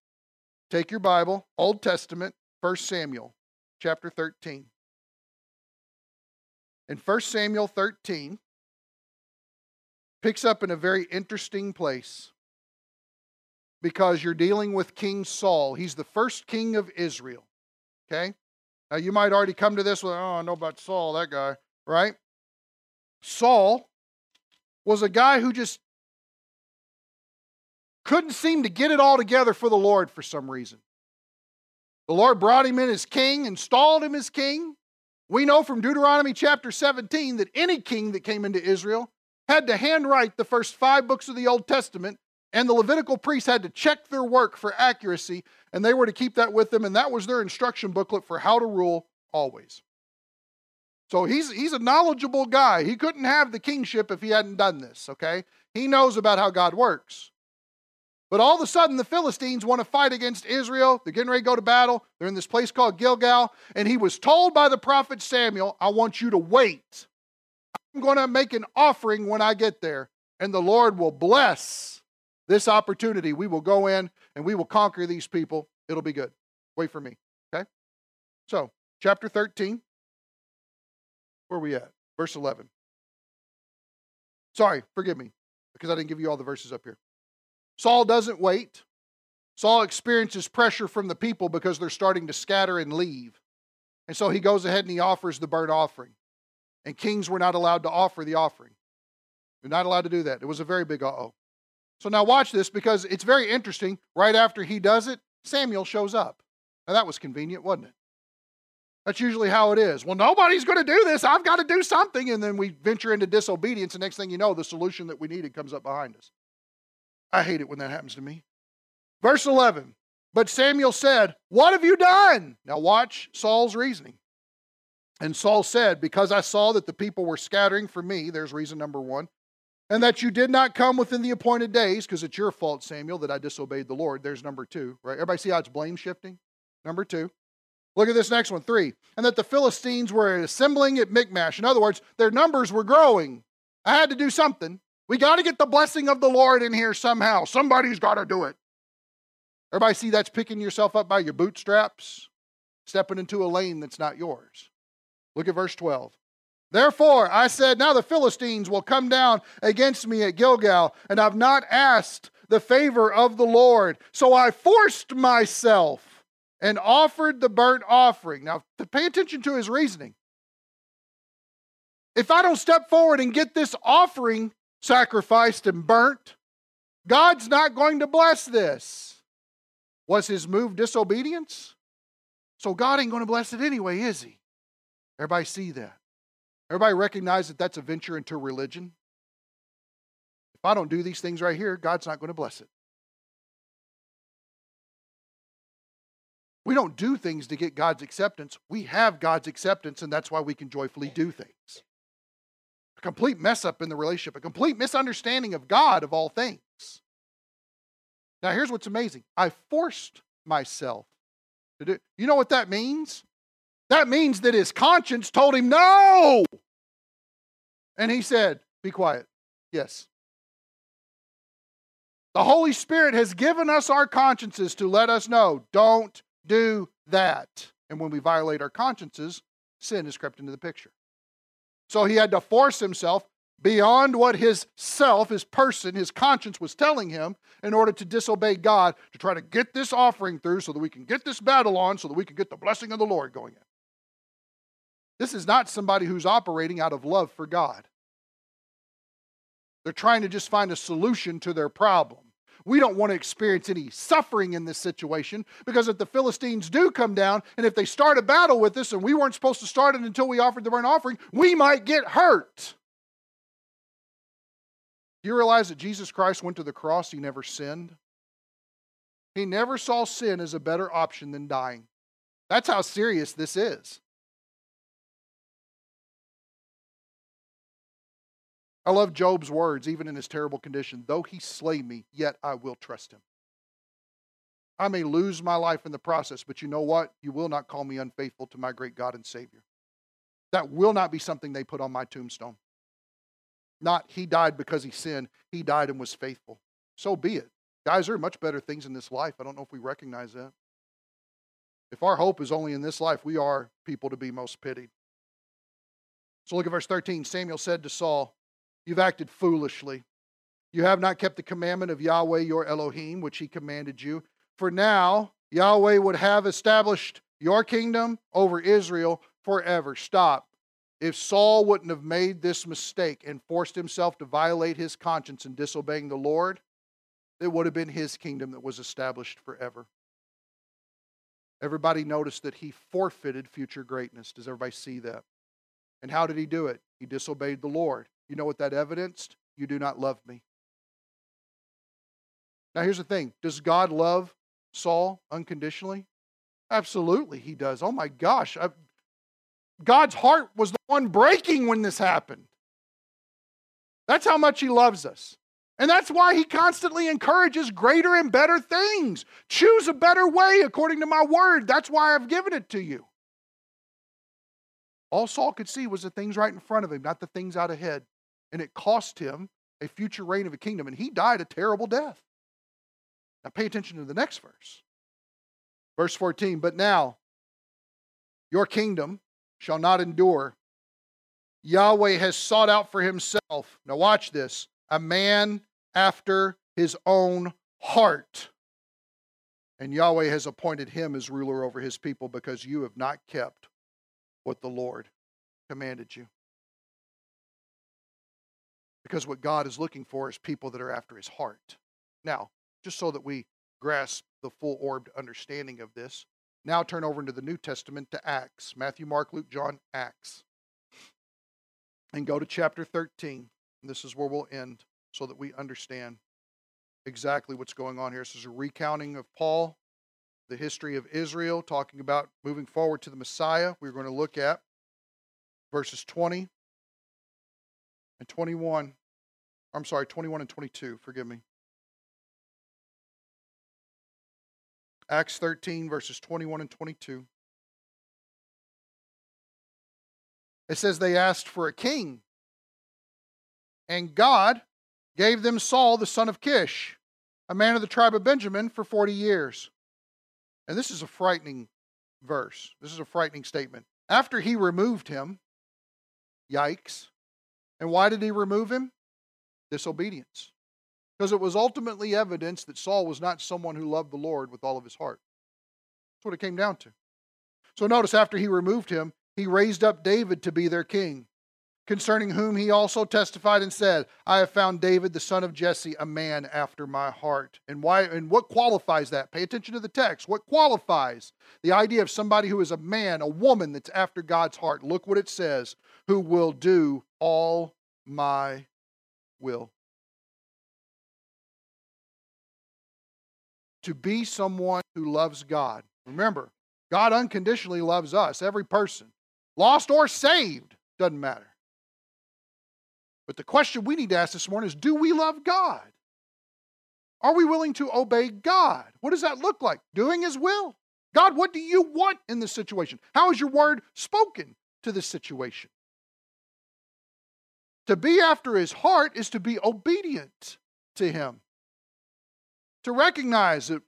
Take your Bible, Old Testament, 1 Samuel chapter 13. In 1 Samuel 13, picks up in a very interesting place because you're dealing with King Saul. He's the first king of Israel. Okay? Now you might already come to this with, oh, I know about Saul, that guy, right? Saul was a guy who just couldn't seem to get it all together for the Lord for some reason. The Lord brought him in as king, installed him as king. We know from Deuteronomy chapter 17 that any king that came into Israel had to handwrite the first five books of the Old Testament, and the Levitical priests had to check their work for accuracy, and they were to keep that with them, and that was their instruction booklet for how to rule always. So he's, he's a knowledgeable guy. He couldn't have the kingship if he hadn't done this, okay? He knows about how God works. But all of a sudden, the Philistines want to fight against Israel. They're getting ready to go to battle. They're in this place called Gilgal. And he was told by the prophet Samuel, I want you to wait. I'm going to make an offering when I get there, and the Lord will bless this opportunity. We will go in and we will conquer these people. It'll be good. Wait for me. Okay? So, chapter 13. Where are we at? Verse 11. Sorry, forgive me, because I didn't give you all the verses up here. Saul doesn't wait. Saul experiences pressure from the people because they're starting to scatter and leave. And so he goes ahead and he offers the burnt offering. And kings were not allowed to offer the offering. They're not allowed to do that. It was a very big uh oh. So now watch this because it's very interesting. Right after he does it, Samuel shows up. Now that was convenient, wasn't it? That's usually how it is. Well, nobody's going to do this. I've got to do something. And then we venture into disobedience. And next thing you know, the solution that we needed comes up behind us. I hate it when that happens to me. Verse 11 But Samuel said, What have you done? Now watch Saul's reasoning. And Saul said, Because I saw that the people were scattering for me, there's reason number one, and that you did not come within the appointed days, because it's your fault, Samuel, that I disobeyed the Lord. There's number two, right? Everybody see how it's blame shifting? Number two. Look at this next one, three. And that the Philistines were assembling at Michmash. In other words, their numbers were growing. I had to do something. We got to get the blessing of the Lord in here somehow. Somebody's got to do it. Everybody see that's picking yourself up by your bootstraps, stepping into a lane that's not yours. Look at verse 12. Therefore, I said, Now the Philistines will come down against me at Gilgal, and I've not asked the favor of the Lord. So I forced myself and offered the burnt offering. Now, to pay attention to his reasoning. If I don't step forward and get this offering sacrificed and burnt, God's not going to bless this. Was his move disobedience? So God ain't going to bless it anyway, is he? Everybody see that? Everybody recognize that that's a venture into religion? If I don't do these things right here, God's not going to bless it. We don't do things to get God's acceptance. We have God's acceptance, and that's why we can joyfully do things. A complete mess up in the relationship, a complete misunderstanding of God of all things. Now, here's what's amazing I forced myself to do. You know what that means? That means that his conscience told him no. And he said, Be quiet. Yes. The Holy Spirit has given us our consciences to let us know don't do that. And when we violate our consciences, sin has crept into the picture. So he had to force himself beyond what his self, his person, his conscience was telling him in order to disobey God to try to get this offering through so that we can get this battle on, so that we can get the blessing of the Lord going in. This is not somebody who's operating out of love for God. They're trying to just find a solution to their problem. We don't want to experience any suffering in this situation because if the Philistines do come down and if they start a battle with us and we weren't supposed to start it until we offered the burnt offering, we might get hurt. Do you realize that Jesus Christ went to the cross? He never sinned. He never saw sin as a better option than dying. That's how serious this is. I love Job's words, even in his terrible condition. Though he slay me, yet I will trust him. I may lose my life in the process, but you know what? You will not call me unfaithful to my great God and Savior. That will not be something they put on my tombstone. Not he died because he sinned, he died and was faithful. So be it. Guys, there are much better things in this life. I don't know if we recognize that. If our hope is only in this life, we are people to be most pitied. So look at verse 13. Samuel said to Saul, You've acted foolishly. You have not kept the commandment of Yahweh your Elohim, which he commanded you. For now, Yahweh would have established your kingdom over Israel forever. Stop. If Saul wouldn't have made this mistake and forced himself to violate his conscience in disobeying the Lord, it would have been his kingdom that was established forever. Everybody noticed that he forfeited future greatness. Does everybody see that? And how did he do it? He disobeyed the Lord. You know what that evidenced? You do not love me. Now, here's the thing Does God love Saul unconditionally? Absolutely, he does. Oh my gosh. I, God's heart was the one breaking when this happened. That's how much he loves us. And that's why he constantly encourages greater and better things. Choose a better way according to my word. That's why I've given it to you. All Saul could see was the things right in front of him, not the things out ahead and it cost him a future reign of a kingdom, and he died a terrible death. Now, pay attention to the next verse. Verse 14, but now your kingdom shall not endure. Yahweh has sought out for himself, now watch this, a man after his own heart. And Yahweh has appointed him as ruler over his people because you have not kept what the Lord commanded you. Because what God is looking for is people that are after his heart. Now, just so that we grasp the full orbed understanding of this, now turn over into the New Testament to Acts Matthew, Mark, Luke, John, Acts. And go to chapter 13. This is where we'll end so that we understand exactly what's going on here. This is a recounting of Paul, the history of Israel, talking about moving forward to the Messiah. We're going to look at verses 20 and 21. I'm sorry, 21 and 22. Forgive me. Acts 13, verses 21 and 22. It says they asked for a king, and God gave them Saul, the son of Kish, a man of the tribe of Benjamin, for 40 years. And this is a frightening verse. This is a frightening statement. After he removed him, yikes. And why did he remove him? Disobedience. Because it was ultimately evidence that Saul was not someone who loved the Lord with all of his heart. That's what it came down to. So notice after he removed him, he raised up David to be their king concerning whom he also testified and said, I have found David the son of Jesse a man after my heart. And why and what qualifies that? Pay attention to the text. What qualifies the idea of somebody who is a man, a woman that's after God's heart? Look what it says, who will do all my will. To be someone who loves God. Remember, God unconditionally loves us, every person, lost or saved, doesn't matter. But the question we need to ask this morning is do we love God? Are we willing to obey God? What does that look like? Doing His will. God, what do you want in this situation? How is your word spoken to this situation? To be after His heart is to be obedient to Him. To recognize that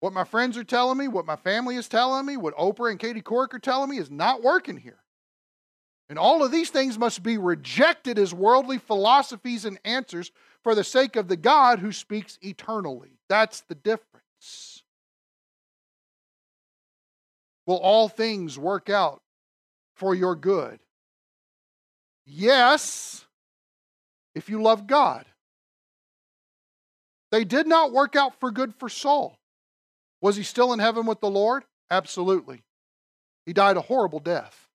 what my friends are telling me, what my family is telling me, what Oprah and Katie Couric are telling me is not working here. And all of these things must be rejected as worldly philosophies and answers for the sake of the God who speaks eternally. That's the difference. Will all things work out for your good? Yes, if you love God. They did not work out for good for Saul. Was he still in heaven with the Lord? Absolutely. He died a horrible death.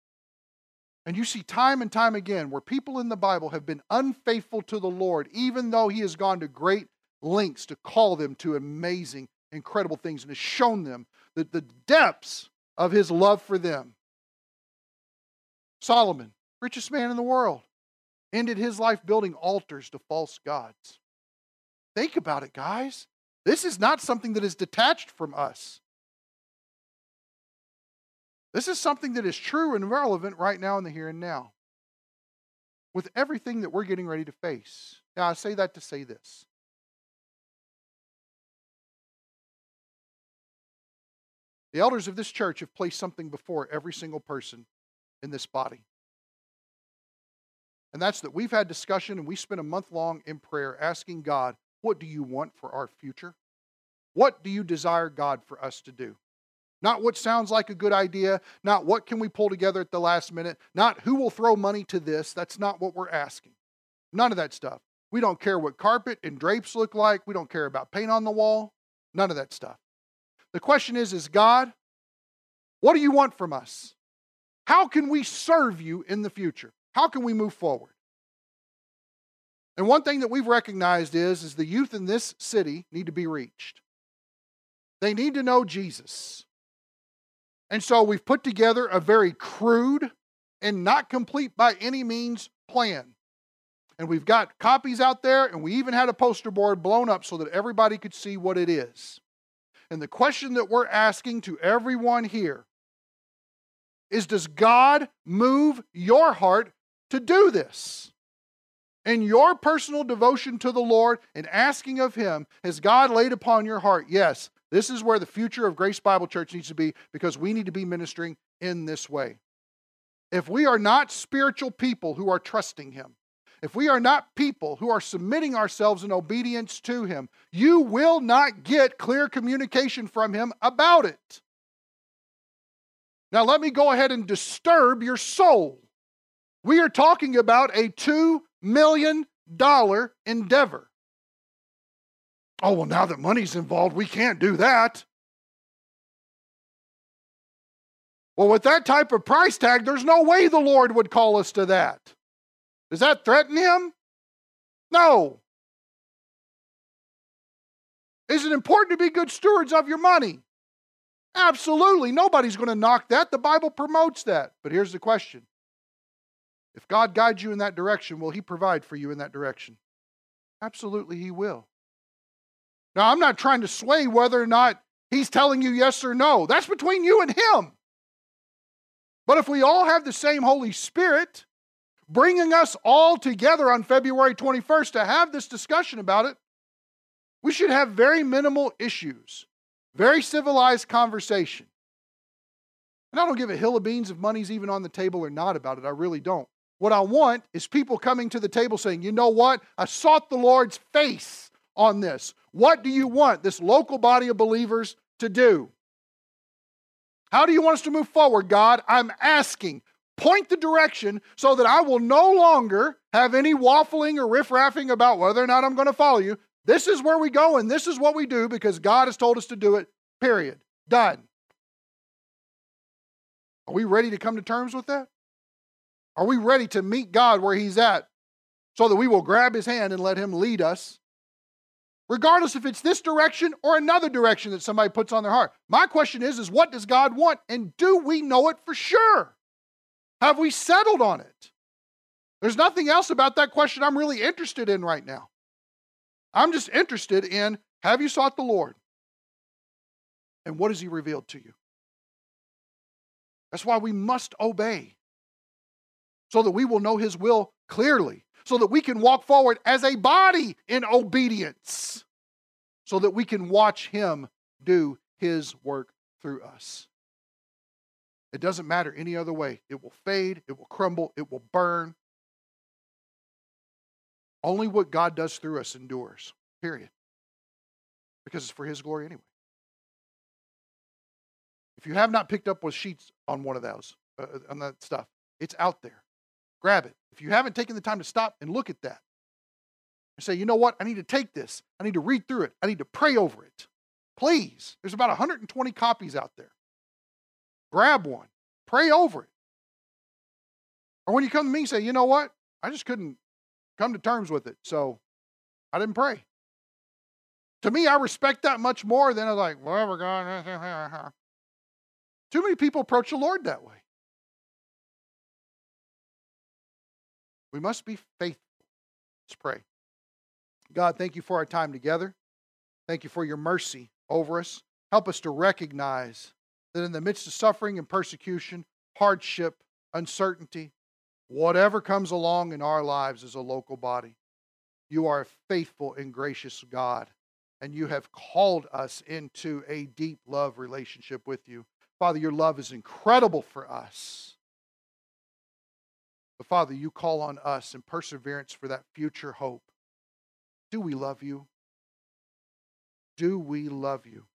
And you see time and time again where people in the Bible have been unfaithful to the Lord, even though He has gone to great lengths to call them to amazing, incredible things and has shown them that the depths of His love for them. Solomon, richest man in the world, ended his life building altars to false gods. Think about it, guys. This is not something that is detached from us. This is something that is true and relevant right now in the here and now with everything that we're getting ready to face. Now, I say that to say this. The elders of this church have placed something before every single person in this body. And that's that we've had discussion and we spent a month long in prayer asking God, what do you want for our future? What do you desire God for us to do? Not what sounds like a good idea, not what can we pull together at the last minute, not who will throw money to this. That's not what we're asking. None of that stuff. We don't care what carpet and drapes look like. We don't care about paint on the wall. None of that stuff. The question is is God, what do you want from us? How can we serve you in the future? How can we move forward? And one thing that we've recognized is is the youth in this city need to be reached. They need to know Jesus. And so we've put together a very crude and not complete by any means plan. And we've got copies out there, and we even had a poster board blown up so that everybody could see what it is. And the question that we're asking to everyone here is Does God move your heart to do this? In your personal devotion to the Lord and asking of Him, has God laid upon your heart, yes, this is where the future of Grace Bible Church needs to be because we need to be ministering in this way. If we are not spiritual people who are trusting Him, if we are not people who are submitting ourselves in obedience to Him, you will not get clear communication from Him about it. Now, let me go ahead and disturb your soul. We are talking about a $2 million endeavor. Oh, well, now that money's involved, we can't do that. Well, with that type of price tag, there's no way the Lord would call us to that. Does that threaten him? No. Is it important to be good stewards of your money? Absolutely. Nobody's going to knock that. The Bible promotes that. But here's the question If God guides you in that direction, will He provide for you in that direction? Absolutely, He will. Now, I'm not trying to sway whether or not He's telling you yes or no. That's between you and Him. But if we all have the same Holy Spirit, bringing us all together on February 21st to have this discussion about it, we should have very minimal issues, very civilized conversation. And I don't give a hill of beans if money's even on the table or not about it. I really don't. What I want is people coming to the table saying, you know what? I sought the Lord's face on this. What do you want this local body of believers to do? How do you want us to move forward, God? I'm asking. Point the direction so that I will no longer have any waffling or riffraffing about whether or not I'm going to follow you. This is where we go and this is what we do because God has told us to do it, period. Done. Are we ready to come to terms with that? Are we ready to meet God where He's at so that we will grab His hand and let Him lead us? Regardless if it's this direction or another direction that somebody puts on their heart. My question is, is what does God want? And do we know it for sure? Have we settled on it? There's nothing else about that question I'm really interested in right now. I'm just interested in have you sought the Lord? And what has He revealed to you? That's why we must obey so that we will know His will clearly, so that we can walk forward as a body in obedience, so that we can watch Him do His work through us. It doesn't matter any other way. It will fade, it will crumble, it will burn, only what God does through us endures, period. Because it's for His glory anyway. If you have not picked up with sheets on one of those, uh, uh, on that stuff, it's out there. Grab it. If you haven't taken the time to stop and look at that and say, you know what, I need to take this, I need to read through it, I need to pray over it. Please, there's about 120 copies out there. Grab one, pray over it. Or when you come to me, and say, you know what, I just couldn't come to terms with it. So I didn't pray. To me, I respect that much more than I was like, whatever, God. Too many people approach the Lord that way. We must be faithful. Let's pray. God, thank you for our time together. Thank you for your mercy over us. Help us to recognize that in the midst of suffering and persecution, hardship, uncertainty, whatever comes along in our lives as a local body. You are a faithful and gracious God, and you have called us into a deep love relationship with you. Father, your love is incredible for us. But Father, you call on us in perseverance for that future hope. Do we love you? Do we love you?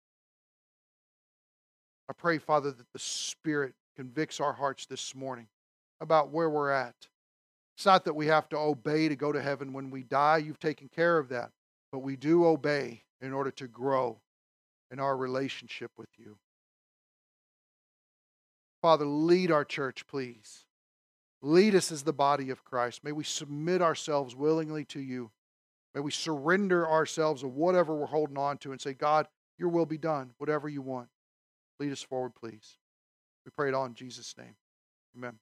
I pray, Father, that the Spirit convicts our hearts this morning about where we're at. It's not that we have to obey to go to heaven when we die. You've taken care of that. But we do obey in order to grow in our relationship with you. Father, lead our church, please. Lead us as the body of Christ. May we submit ourselves willingly to you. May we surrender ourselves of whatever we're holding on to and say, God, your will be done, whatever you want. Lead us forward, please. We pray it all in Jesus' name. Amen.